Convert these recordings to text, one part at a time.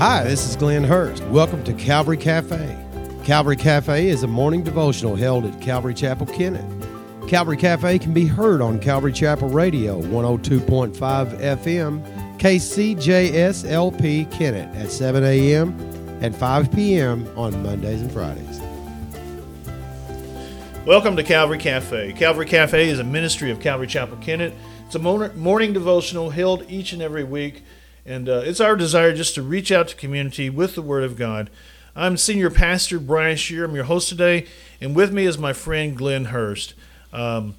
Hi, this is Glenn Hurst. Welcome to Calvary Cafe. Calvary Cafe is a morning devotional held at Calvary Chapel, Kennett. Calvary Cafe can be heard on Calvary Chapel Radio 102.5 FM, KCJSLP Kennett at 7 a.m. and 5 p.m. on Mondays and Fridays. Welcome to Calvary Cafe. Calvary Cafe is a ministry of Calvary Chapel, Kennett. It's a morning devotional held each and every week, and uh, it's our desire just to reach out to community with the Word of God. I'm Senior Pastor Brian Shear. I'm your host today, and with me is my friend Glenn Hurst. Um,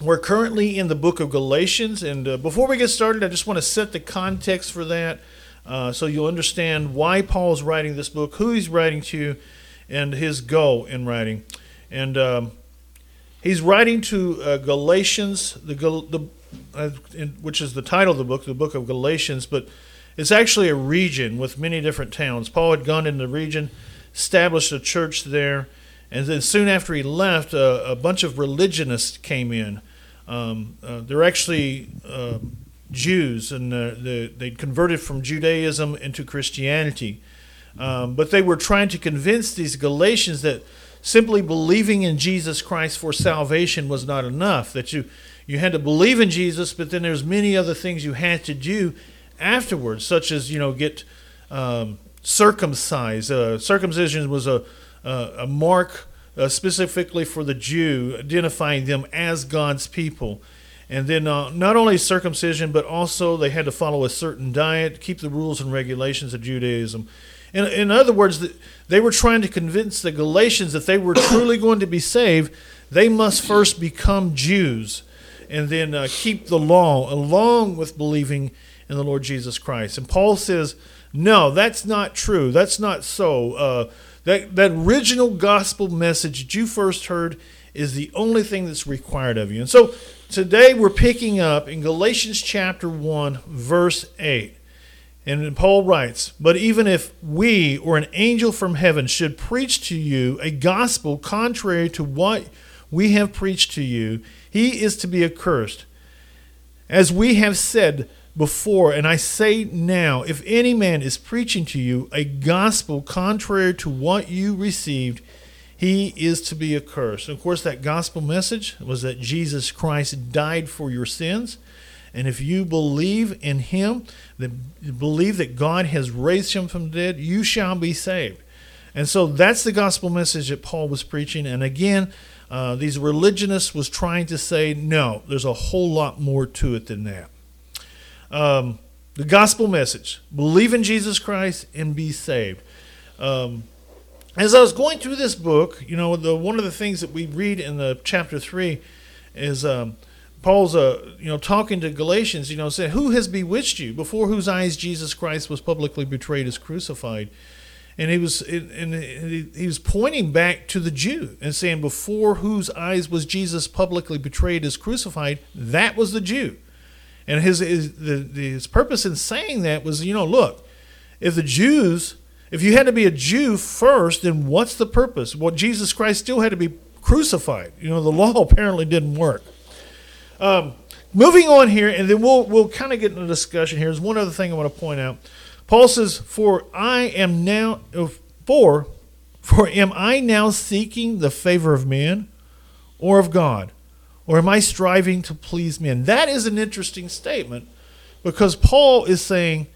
we're currently in the book of Galatians, and uh, before we get started, I just want to set the context for that uh, so you'll understand why Paul's writing this book, who he's writing to, and his goal in writing. And um, he's writing to uh, Galatians, the, the which is the title of the book, the book of Galatians, but it's actually a region with many different towns. Paul had gone into the region, established a church there, and then soon after he left, uh, a bunch of religionists came in. Um, uh, they're actually uh, Jews, and uh, they, they converted from Judaism into Christianity. Um, but they were trying to convince these Galatians that simply believing in Jesus Christ for salvation was not enough. That you you had to believe in Jesus, but then there's many other things you had to do afterwards, such as you know get um, circumcised. Uh, circumcision was a a, a mark uh, specifically for the Jew, identifying them as God's people. And then uh, not only circumcision, but also they had to follow a certain diet, keep the rules and regulations of Judaism. In, in other words, they were trying to convince the Galatians that they were truly going to be saved, they must first become Jews and then uh, keep the law along with believing in the Lord Jesus Christ. And Paul says, no, that's not true. That's not so. Uh, that, that original gospel message that you first heard is the only thing that's required of you. And so today we're picking up in Galatians chapter 1, verse 8. And Paul writes, But even if we or an angel from heaven should preach to you a gospel contrary to what we have preached to you, he is to be accursed. As we have said before, and I say now, if any man is preaching to you a gospel contrary to what you received, he is to be accursed. Of course, that gospel message was that Jesus Christ died for your sins. And if you believe in him, that believe that God has raised him from the dead, you shall be saved. And so that's the gospel message that Paul was preaching. And again, uh, these religionists was trying to say, no, there's a whole lot more to it than that. Um, the gospel message believe in Jesus Christ and be saved. Um, as I was going through this book, you know, the one of the things that we read in the chapter three is um, Paul's, uh, you know, talking to Galatians, you know, saying, "Who has bewitched you? Before whose eyes Jesus Christ was publicly betrayed as crucified." And he was, and he was pointing back to the Jew and saying, "Before whose eyes was Jesus publicly betrayed as crucified?" That was the Jew. And his his, his purpose in saying that was, you know, look, if the Jews if you had to be a Jew first, then what's the purpose? Well, Jesus Christ still had to be crucified. You know, the law apparently didn't work. Um, moving on here, and then we'll we'll kind of get into discussion here. There's one other thing I want to point out. Paul says, "For I am now for for am I now seeking the favor of men, or of God, or am I striving to please men?" That is an interesting statement, because Paul is saying.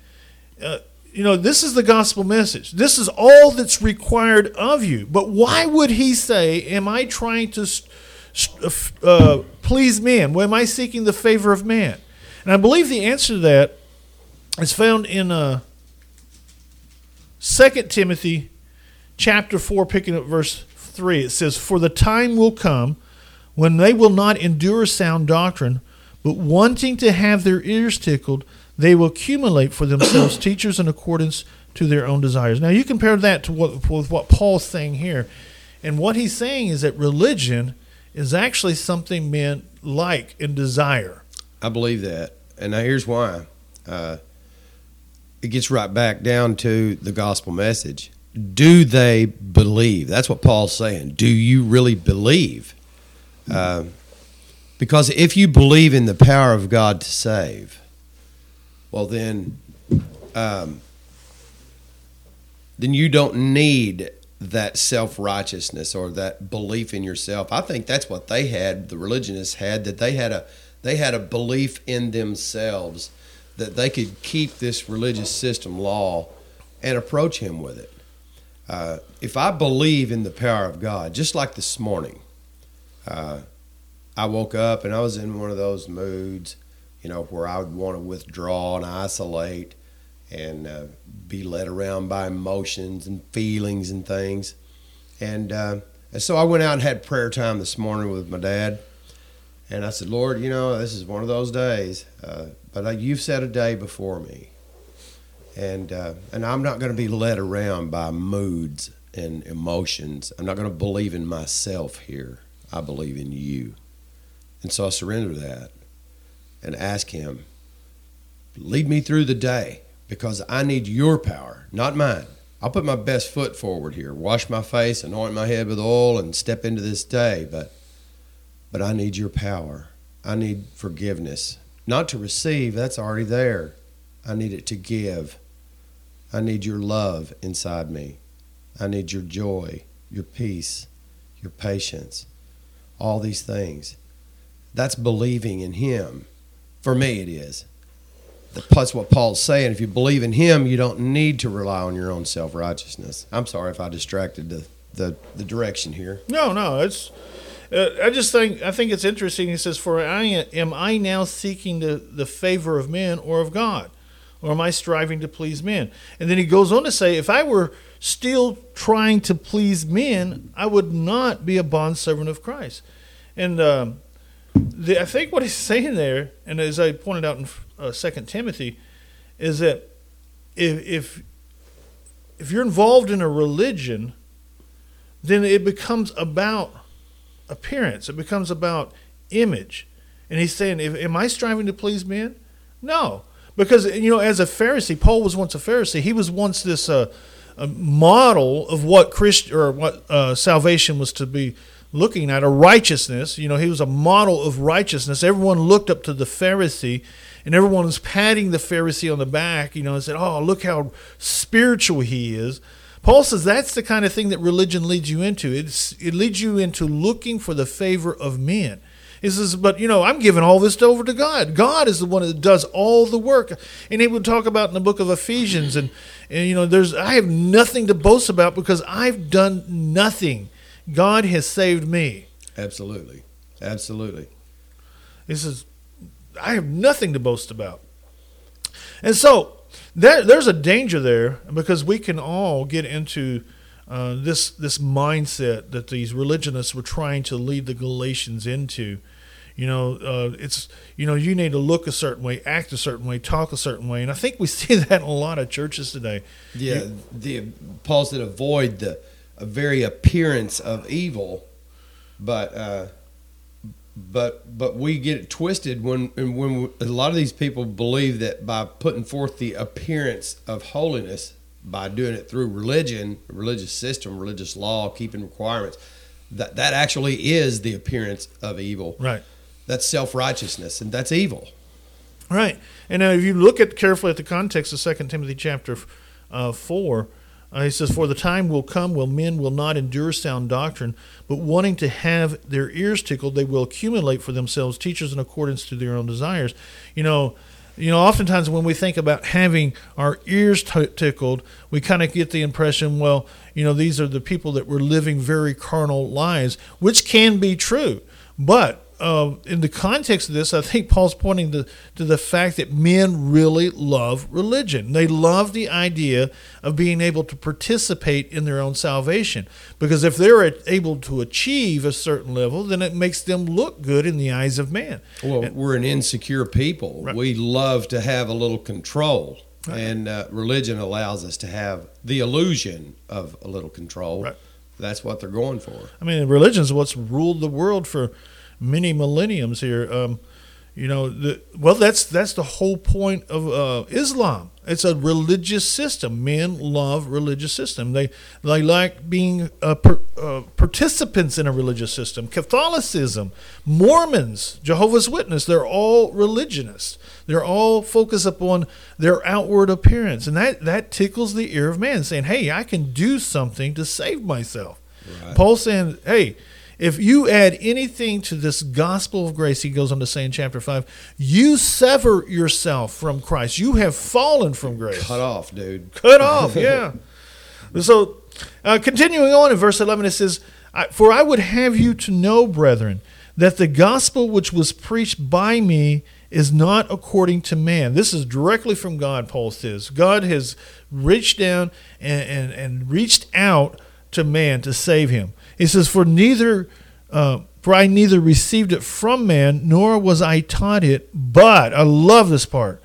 Uh, you know, this is the gospel message. This is all that's required of you. But why would he say, Am I trying to uh, please men? Well, am I seeking the favor of man? And I believe the answer to that is found in uh, 2 Timothy chapter 4, picking up verse 3. It says, For the time will come when they will not endure sound doctrine, but wanting to have their ears tickled, they will accumulate for themselves teachers in accordance to their own desires. Now, you compare that to what, with what Paul's saying here. And what he's saying is that religion is actually something men like and desire. I believe that. And now here's why. Uh, it gets right back down to the gospel message. Do they believe? That's what Paul's saying. Do you really believe? Uh, because if you believe in the power of God to save, well then um, then you don't need that self righteousness or that belief in yourself. I think that's what they had. The religionists had that they had a they had a belief in themselves that they could keep this religious system law and approach Him with it. Uh, if I believe in the power of God, just like this morning, uh, I woke up and I was in one of those moods, you know, where I would want to withdraw and isolate and uh, be led around by emotions and feelings and things. And, uh, and so I went out and had prayer time this morning with my dad. And I said, Lord, you know, this is one of those days, uh, but you've set a day before me. And, uh, and I'm not going to be led around by moods and emotions. I'm not going to believe in myself here. I believe in you. And so I surrender that and ask Him, lead me through the day because I need your power, not mine. I'll put my best foot forward here, wash my face, anoint my head with oil, and step into this day. But, but I need your power. I need forgiveness. Not to receive, that's already there. I need it to give. I need your love inside me. I need your joy, your peace, your patience, all these things. That's believing in Him. For me, it is that's what Paul's saying. If you believe in Him, you don't need to rely on your own self righteousness. I'm sorry if I distracted the, the, the direction here. No, no, it's. Uh, I just think I think it's interesting. He says, "For I am I now seeking the the favor of men or of God, or am I striving to please men?" And then he goes on to say, "If I were still trying to please men, I would not be a bond servant of Christ." And um, the, I think what he's saying there, and as I pointed out in uh, Second Timothy, is that if, if if you're involved in a religion, then it becomes about appearance. It becomes about image. And he's saying, am I striving to please men? No, because you know, as a Pharisee, Paul was once a Pharisee. He was once this uh, model of what Christ or what uh, salvation was to be looking at, a righteousness. You know, he was a model of righteousness. Everyone looked up to the Pharisee and everyone was patting the Pharisee on the back, you know, and said, "Oh, look how spiritual he is." Paul says that's the kind of thing that religion leads you into. It's, it leads you into looking for the favor of men. He says, but you know, I'm giving all this over to God. God is the one that does all the work. And he would talk about in the book of Ephesians, and, and you know, there's I have nothing to boast about because I've done nothing. God has saved me. Absolutely. Absolutely. He says, I have nothing to boast about. And so there, there's a danger there because we can all get into uh, this this mindset that these religionists were trying to lead the Galatians into. You know, uh, it's you know you need to look a certain way, act a certain way, talk a certain way, and I think we see that in a lot of churches today. Yeah, the Paul said avoid the very appearance of evil, but uh, but but we get it twisted when when we, a lot of these people believe that by putting forth the appearance of holiness by doing it through religion, religious system, religious law, keeping requirements, that that actually is the appearance of evil. Right. That's self righteousness, and that's evil. Right. And now, if you look at carefully at the context of Second Timothy chapter uh, four, uh, he says, For the time will come when men will not endure sound doctrine, but wanting to have their ears tickled, they will accumulate for themselves teachers in accordance to their own desires. You know, you know, oftentimes when we think about having our ears t- tickled, we kind of get the impression, well, you know, these are the people that were living very carnal lives, which can be true. But uh, in the context of this, I think Paul's pointing to, to the fact that men really love religion. They love the idea of being able to participate in their own salvation. Because if they're able to achieve a certain level, then it makes them look good in the eyes of man. Well, and, we're an insecure people. Right. We love to have a little control. Right. And uh, religion allows us to have the illusion of a little control. Right. That's what they're going for. I mean, religion is what's ruled the world for many millenniums here. Um, You know, the, well, that's that's the whole point of uh, Islam. It's a religious system. Men love religious system. They they like being uh, per, uh, participants in a religious system. Catholicism, Mormons, Jehovah's Witness, they're all religionists. They're all focused upon their outward appearance, and that that tickles the ear of man, saying, "Hey, I can do something to save myself." Right. Paul saying, "Hey." If you add anything to this gospel of grace, he goes on to say in chapter 5, you sever yourself from Christ. You have fallen from grace. Cut off, dude. Cut off, yeah. so, uh, continuing on in verse 11, it says, For I would have you to know, brethren, that the gospel which was preached by me is not according to man. This is directly from God, Paul says. God has reached down and, and, and reached out to man to save him. He says, For neither uh, for I neither received it from man, nor was I taught it, but I love this part.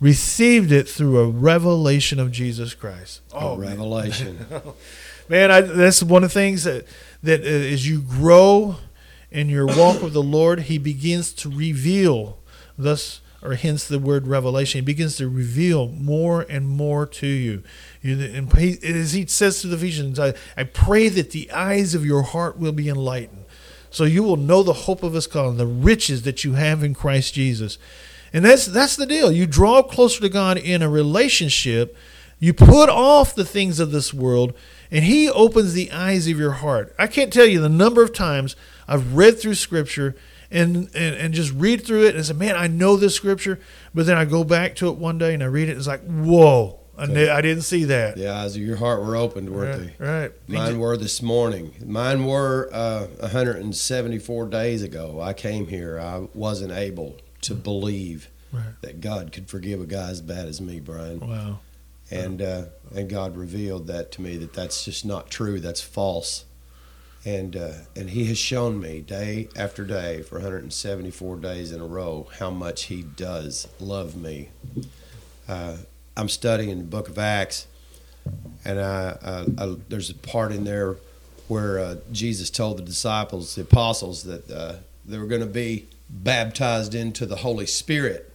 Received it through a revelation of Jesus Christ. Oh, a revelation. man, I, that's one of the things that that uh, as you grow in your walk with the Lord, He begins to reveal. Thus, or hence the word revelation. He begins to reveal more and more to you. And as he says to the Ephesians, I, I pray that the eyes of your heart will be enlightened. So you will know the hope of his calling, the riches that you have in Christ Jesus. And that's that's the deal. You draw closer to God in a relationship. You put off the things of this world, and He opens the eyes of your heart. I can't tell you the number of times I've read through Scripture and, and, and just read through it and say, man, I know this scripture. But then I go back to it one day and I read it. And it's like, whoa, I, I didn't see that. Yeah, eyes of your heart were opened, weren't right, they? Right. Mine were this morning. Mine were uh, 174 days ago. I came here. I wasn't able to believe right. that God could forgive a guy as bad as me, Brian. Wow. And uh, and God revealed that to me that that's just not true. That's false and uh, and he has shown me day after day for 174 days in a row how much he does love me. Uh, I'm studying the Book of Acts, and I, I, I, there's a part in there where uh, Jesus told the disciples, the apostles, that uh, they were going to be baptized into the Holy Spirit,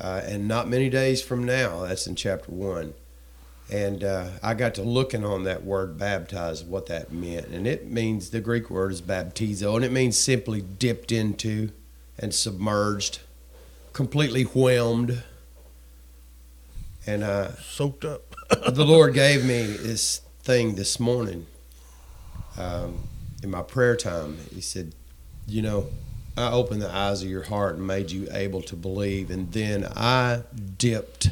uh, and not many days from now. That's in chapter one and uh, I got to looking on that word baptized, what that meant. And it means the Greek word is baptizo, and it means simply dipped into and submerged, completely whelmed. And uh, soaked up. the Lord gave me this thing this morning um, in my prayer time. He said, You know, I opened the eyes of your heart and made you able to believe, and then I dipped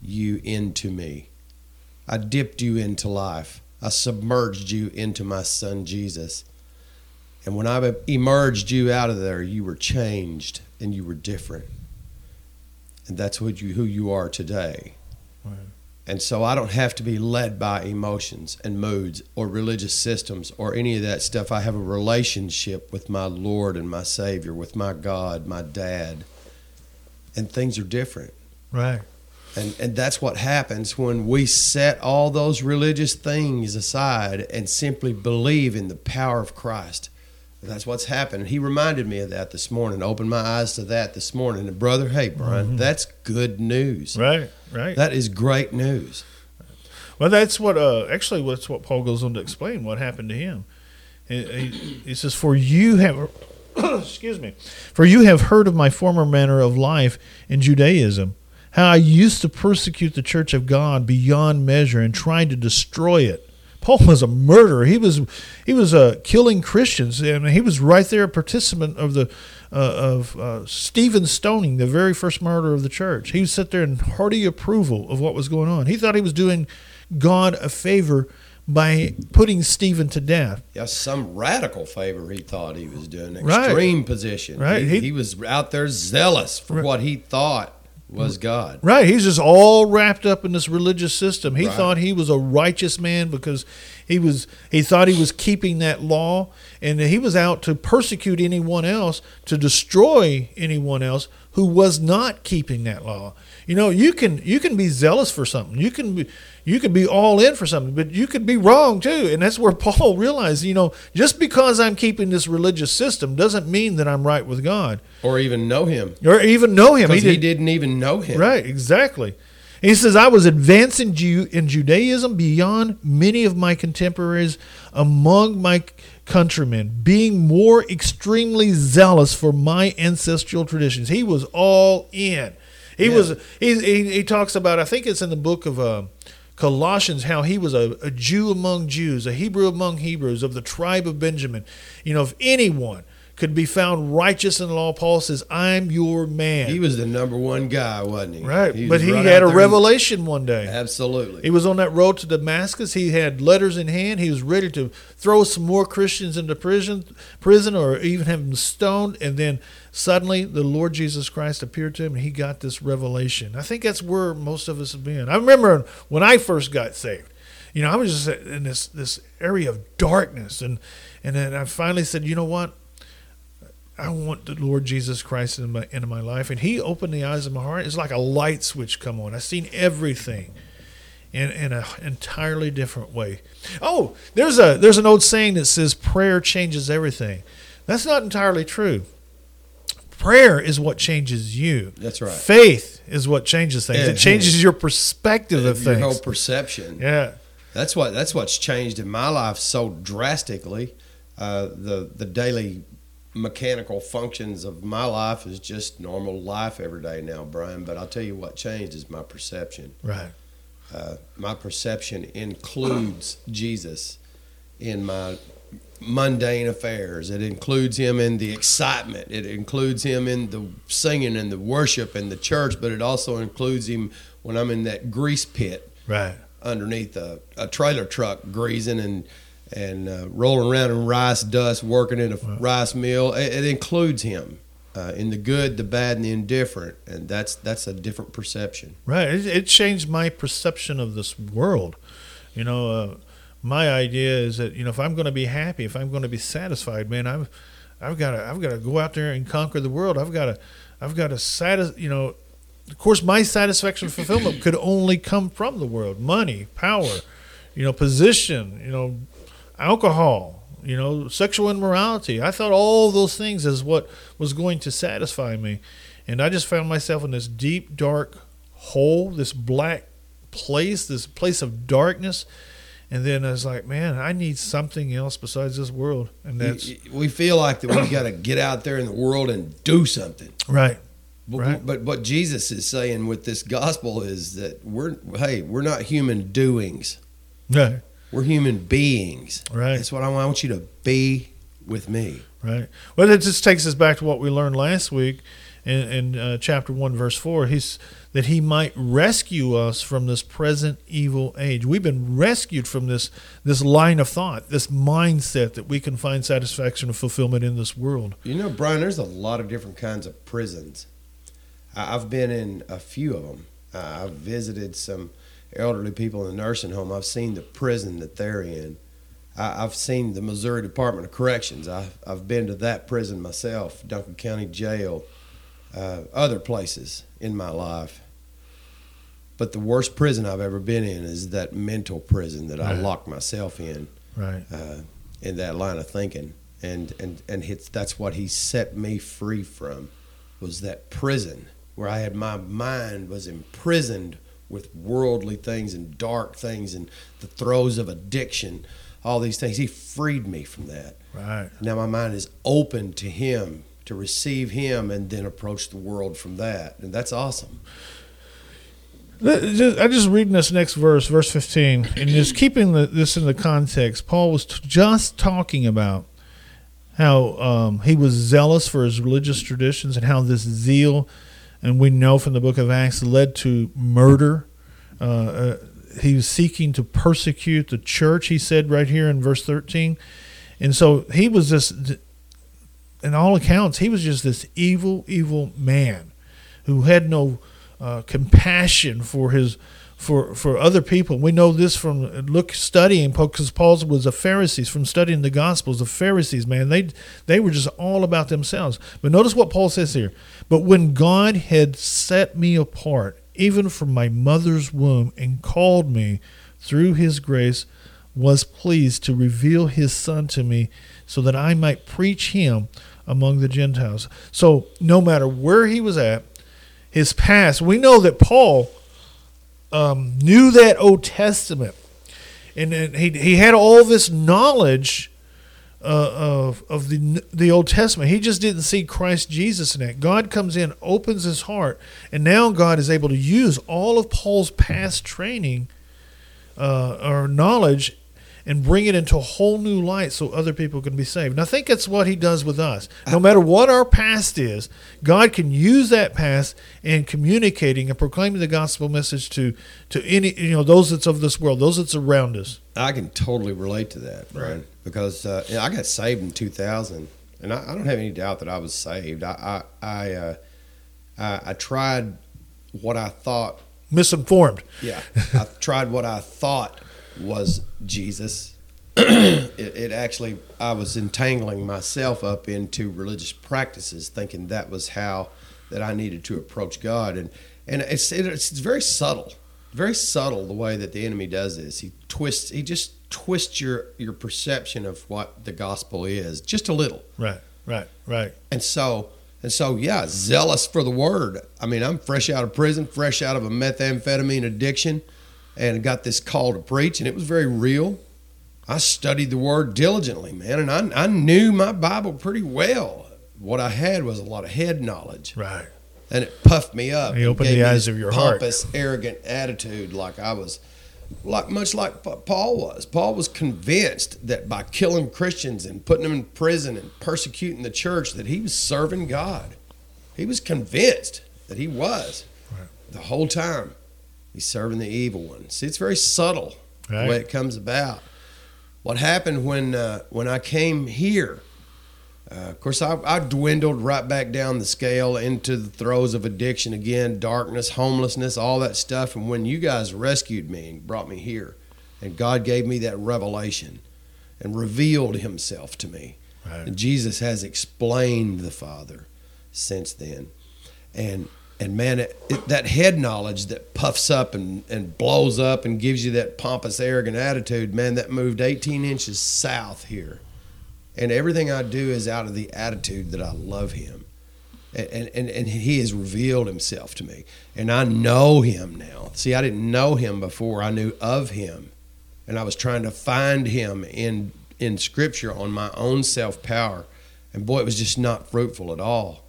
you into me. I dipped you into life. I submerged you into my son Jesus. And when I emerged you out of there, you were changed and you were different. And that's what you, who you are today. Right. And so I don't have to be led by emotions and moods or religious systems or any of that stuff. I have a relationship with my Lord and my Savior, with my God, my dad. And things are different. Right. And, and that's what happens when we set all those religious things aside and simply believe in the power of Christ. That's what's happened. He reminded me of that this morning, opened my eyes to that this morning. And brother, hey, Brian, mm-hmm. that's good news. Right, right. That is great news. Well, that's what, uh, actually, that's what Paul goes on to explain what happened to him. He, he, he says, For you have, excuse me, for you have heard of my former manner of life in Judaism how I used to persecute the church of God beyond measure and trying to destroy it. Paul was a murderer. He was he was uh, killing Christians, and he was right there a participant of the uh, of uh, Stephen stoning, the very first murder of the church. He sit there in hearty approval of what was going on. He thought he was doing God a favor by putting Stephen to death. Yeah, some radical favor he thought he was doing. Extreme right. position. Right. He, he, was out there zealous for right. what he thought was God. Right. He's just all wrapped up in this religious system. He right. thought he was a righteous man because he was he thought he was keeping that law and he was out to persecute anyone else, to destroy anyone else who was not keeping that law. You know, you can you can be zealous for something. You can be you could be all in for something, but you could be wrong too. And that's where Paul realized, you know, just because I'm keeping this religious system doesn't mean that I'm right with God or even know Him or even know Him. He, did, didn't even know Him. Right, exactly. he says, I was advancing Jew in Judaism beyond many of my contemporaries among my countrymen, being more extremely zealous for my ancestral traditions. He was all in. He yeah. was. He, he, he talks about. I think it's in the book of uh, Colossians how he was a, a Jew among Jews, a Hebrew among Hebrews, of the tribe of Benjamin. You know, if anyone could be found righteous in the law, Paul says, I'm your man. He was the number one guy, wasn't he? Right. He but he right had a revelation one day. Absolutely. He was on that road to Damascus. He had letters in hand. He was ready to throw some more Christians into prison, prison or even have them stoned. And then suddenly the Lord Jesus Christ appeared to him and he got this revelation. I think that's where most of us have been. I remember when I first got saved, you know, I was just in this, this area of darkness. And, and then I finally said, you know what? I want the Lord Jesus Christ in my, into my life. And He opened the eyes of my heart. It's like a light switch come on. I've seen everything in, in an entirely different way. Oh, there's a there's an old saying that says prayer changes everything. That's not entirely true. Prayer is what changes you. That's right. Faith is what changes things. Yeah, it changes yeah. your perspective of your things. Your whole perception. Yeah. That's what that's what's changed in my life so drastically. Uh, the the daily mechanical functions of my life is just normal life every day now, Brian. But I'll tell you what changed is my perception. Right. Uh, my perception includes Jesus in my mundane affairs. It includes him in the excitement. It includes him in the singing and the worship and the church, but it also includes him when I'm in that grease pit. Right. Underneath a, a trailer truck greasing and and uh, rolling around in rice dust, working in a wow. rice mill. It, it includes him uh, in the good, the bad, and the indifferent, and that's that's a different perception. Right. It, it changed my perception of this world. You know, uh, my idea is that you know if I'm going to be happy, if I'm going to be satisfied, man, I've I've got to I've got to go out there and conquer the world. I've got to I've got to satisfy. You know, of course, my satisfaction fulfillment could only come from the world, money, power, you know, position, you know, alcohol, you know, sexual immorality. I thought all those things is what was going to satisfy me. And I just found myself in this deep, dark hole, this black place, this place of darkness. And then I was like, man, I need something else besides this world. And that's we feel like that we got to get out there in the world and do something. Right. But, right. but what Jesus is saying with this gospel is that we're hey, we're not human doings. Right. We're human beings. Right. That's what I want. I want you to be with me. Right. Well, it just takes us back to what we learned last week in, in uh, chapter 1, verse 4. He's that he might rescue us from this present evil age. We've been rescued from this this line of thought, this mindset that we can find satisfaction and fulfillment in this world. You know, Brian, there's a lot of different kinds of prisons. I've been in a few of them. I've visited some elderly people in the nursing home. I've seen the prison that they're in. I, have seen the Missouri Department of Corrections. I've, I've been to that prison myself, Dunklin County Jail, uh, other places in my life. But the worst prison I've ever been in is that mental prison that right. I locked myself in. Right. Uh, in that line of thinking, and and and hits, that's what he set me free from, was that prison where I had my mind was imprisoned with worldly things and dark things and the throes of addiction, all these things. He freed me from that. Right. Now my mind is open to Him, to receive Him, and then approach the world from that. And that's awesome. I just reading this next verse, verse 15, and just keeping the, this in the context. Paul was t- just talking about how um, he was zealous for his religious traditions and how this zeal and we know from the book of Acts led to murder. Uh, uh, he was seeking to persecute the church. He said right here in verse thirteen, and so he was this. In all accounts, he was just this evil, evil man who had no uh, compassion for his for for other people. We know this from look studying because Paul was a Pharisees from studying the Gospels. The Pharisees, man, they they were just all about themselves. But notice what Paul says here. But when God had set me apart, even from my mother's womb, and called me through His grace, was pleased to reveal His Son to me, so that I might preach Him among the Gentiles. So no matter where he was at, his past, we know that Paul um, knew that Old Testament, and, and he he had all this knowledge uh, of of the the Old Testament. He just didn't see Christ Jesus in it. God comes in, opens his heart, and now God is able to use all of Paul's past training uh, or knowledge and bring it into a whole new light so other people can be saved. And I think that's what he does with us. No matter what our past is, God can use that past in communicating and proclaiming the gospel message to to any you know those that's of this world, those that's around us. I can totally relate to that, Brian, right. because uh, you know, I got saved in 2000, and I, I, don't have any doubt that I was saved. I I I, uh, I, I tried what I thought misinformed. Yeah, I tried what I thought was Jesus. it, it, actually, I was entangling myself up into religious practices, thinking that was how that I needed to approach God, and and it's it, it's very subtle, very subtle the way that the enemy does this. He twists, he just twists your your perception of what the gospel is just a little. Right, right, right. And so and so, yeah, zealous for the word. I mean, I'm fresh out of prison, fresh out of a methamphetamine addiction and got this call to preach, and it was very real. I studied the Word diligently, man, and I, I knew my Bible pretty well. What I had was a lot of head knowledge. Right. And it puffed me up. He opened the eyes of your pompous, heart. arrogant attitude, like I was, like much like Paul was. Paul was convinced that by killing Christians and putting them in prison and persecuting the church, that he was serving God. He was convinced that he was right. the whole time. He's serving the evil one. See, it's very subtle right. the way it comes about. What happened when uh, when I came here? Uh, of course, I, I, dwindled right back down the scale into the throes of addiction again, darkness, homelessness, all that stuff. And when you guys rescued me and brought me here, and God gave me that revelation and revealed Himself to me, right. and Jesus has explained the Father since then. And and man, it, it, that head knowledge that puffs up and, and blows up and gives you that pompous, arrogant attitude, man, that moved 18 inches south here. And everything I do is out of the attitude that I love him. And, and, and he has revealed himself to me. And I know him now. See, I didn't know him before, I knew of him. And I was trying to find him in, in Scripture on my own self power. And boy, it was just not fruitful at all.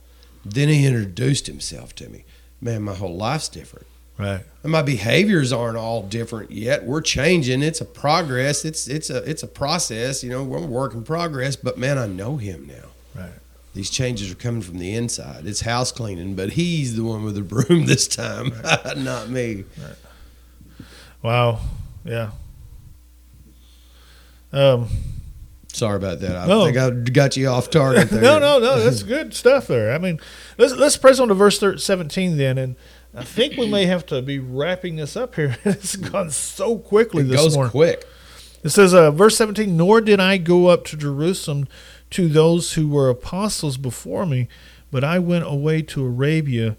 Then he introduced himself to me. Man, my whole life's different. Right. And my behaviors aren't all different yet. We're changing. It's a progress. It's it's a it's a process. You know, we're a work in progress. But man, I know him now. Right. These changes are coming from the inside. It's house cleaning, but he's the one with the broom this time, right. not me. Right. Wow. Yeah. Um Sorry about that. I no. think I got you off target there. no, no, no. That's good stuff there. I mean, let's let's press on to verse 17 then, and I think we may have to be wrapping this up here. it's gone so quickly. It this goes morning. quick. It says, uh, verse 17. Nor did I go up to Jerusalem to those who were apostles before me, but I went away to Arabia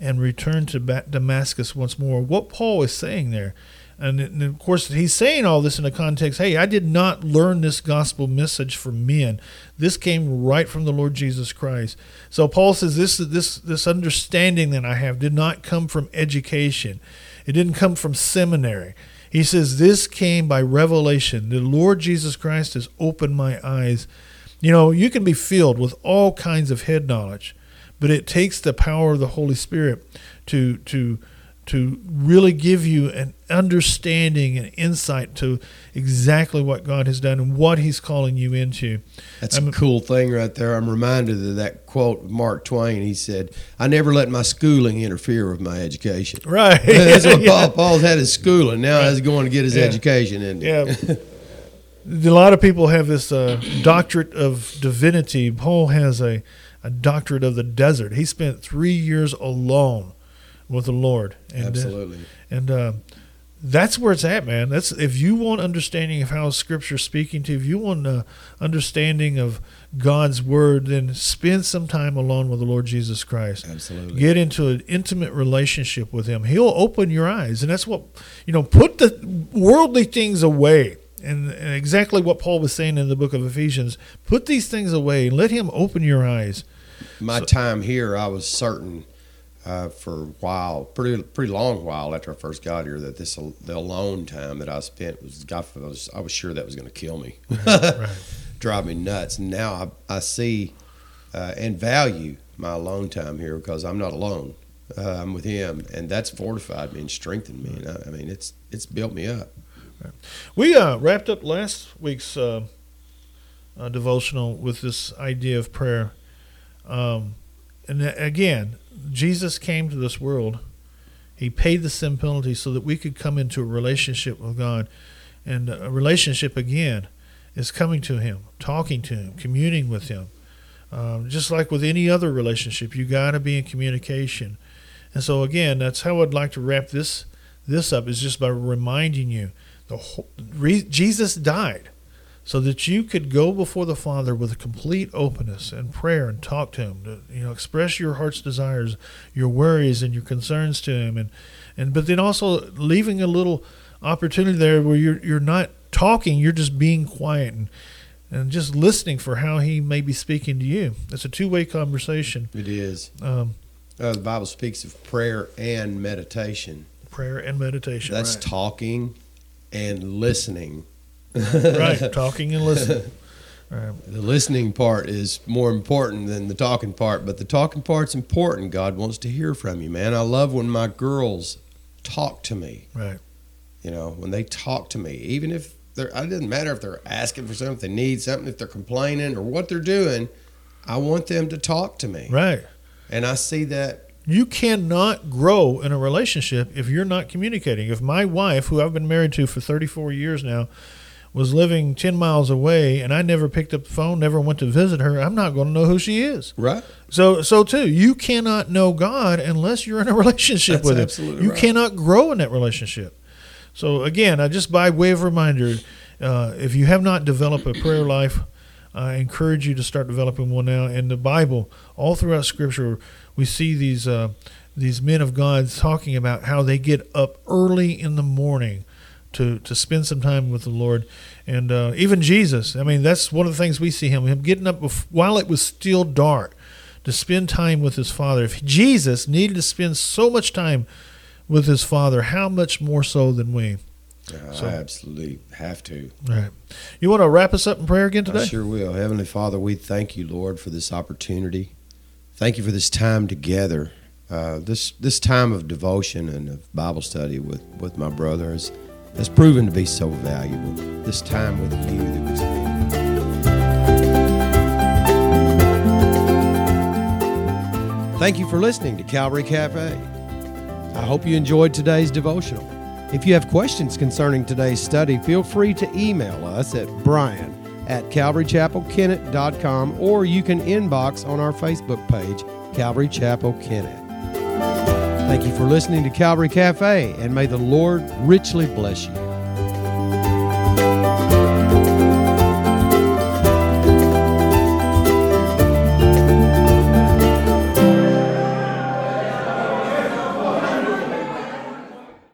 and returned to Damascus once more. What Paul is saying there and, and of course, he's saying all this in the context hey, I did not learn this gospel message from men. This came right from the Lord Jesus Christ. So Paul says this, this, this understanding that I have did not come from education, it didn't come from seminary. He says, This came by revelation. The Lord Jesus Christ has opened my eyes. You know, you can be filled with all kinds of head knowledge, but it takes the power of the Holy Spirit to, to, to really give you an understanding and insight to exactly what God has done and what He's calling you into. That's I'm, a cool thing right there. I'm reminded of that quote of Mark Twain. He said, I never let my schooling interfere with my education. Right. That's what yeah. Paul, Paul's had his schooling. Now right. he's going to get his yeah. education. And yeah. a lot of people have this uh, doctorate of divinity. Paul has a, a doctorate of the desert. He spent three years alone with the Lord. And, uh, Absolutely. Uh, and uh, that's where it's at, man. That's if you want understanding of how Scripture's speaking to you, if you want uh, understanding of God's word, then spend some time alone with the Lord Jesus Christ. Absolutely. Get into an intimate relationship with Him. He'll open your eyes, and that's what you know. Put the worldly things away. And, and exactly what Paul was saying in the book of Ephesians. Put these things away and let Him open your eyes. My time here, I was certain uh, for a while, pretty pretty long while after I first got here, that this the alone time that I spent was God. I was, I was sure that was going to kill me, Right. drive me nuts. And now I, I see uh, and value my alone time here because I'm not alone. Uh, I'm with Him, and that's fortified me and strengthened me. And I, I mean, it's it's built me up. We uh, wrapped up last week's uh, uh, devotional with this idea of prayer. Um, and again, Jesus came to this world. He paid the sin penalty so that we could come into a relationship with God. And a relationship, again, is coming to Him, talking to Him, communing with Him. Um, just like with any other relationship, you got to be in communication. And so, again, that's how I'd like to wrap this this up is just by reminding you the whole, re, Jesus died so that you could go before the Father with a complete openness and prayer and talk to Him. To, you know, express your heart's desires, your worries, and your concerns to Him, and and but then also leaving a little opportunity there where you're you're not talking, you're just being quiet and and just listening for how He may be speaking to you. It's a two way conversation. It is. Um, Uh, the Bible speaks of prayer and meditation. prayer and meditation. That's right. talking and listening. Right. Talking and listening. Right. The listening part is more important than the talking part, but the talking part's important. God wants to hear from you, man. I love when my girls talk to me. Right. You know, when they talk to me, even if they're, it doesn't matter if they're asking for something, if they need something, if they're complaining or what they're doing, I want them to talk to me. Right. And I see that You cannot grow in a relationship if you're not communicating. If my wife, who I've been married to for 34 years now, was living 10 miles away and I never picked up the phone, never went to visit her, I'm not going to know who she is. right. So, so too, you cannot know God unless you're in a relationship That's with Him. absolutely You right. cannot grow in that relationship. So, again, I just by way of reminder, uh, if you have not developed a prayer life, I encourage you to start developing one now. In the Bible, all throughout Scripture, we see these uh, these men of God talking about how they get up early in the morning to to spend some time with the Lord, and uh, even Jesus. I mean, that's one of the things we see him him getting up bef- while it was still dark to spend time with his Father. If Jesus needed to spend so much time with his Father, how much more so than we? Uh, So- I absolutely have to. All right. You want to wrap us up in prayer again today? I sure will. Heavenly Father, we thank you, Lord, for this opportunity. Thank you for this time together. Uh, this this time of devotion and of Bible study with, with my brother has, proven to be so valuable. This time with you that we spend. Thank you for listening to Calvary Cafe. I hope you enjoyed today's devotional. If you have questions concerning today's study, feel free to email us at brian at calvarychapelkennett.com or you can inbox on our Facebook page, Calvary Chapel Kennett. Thank you for listening to Calvary Cafe, and may the Lord richly bless you.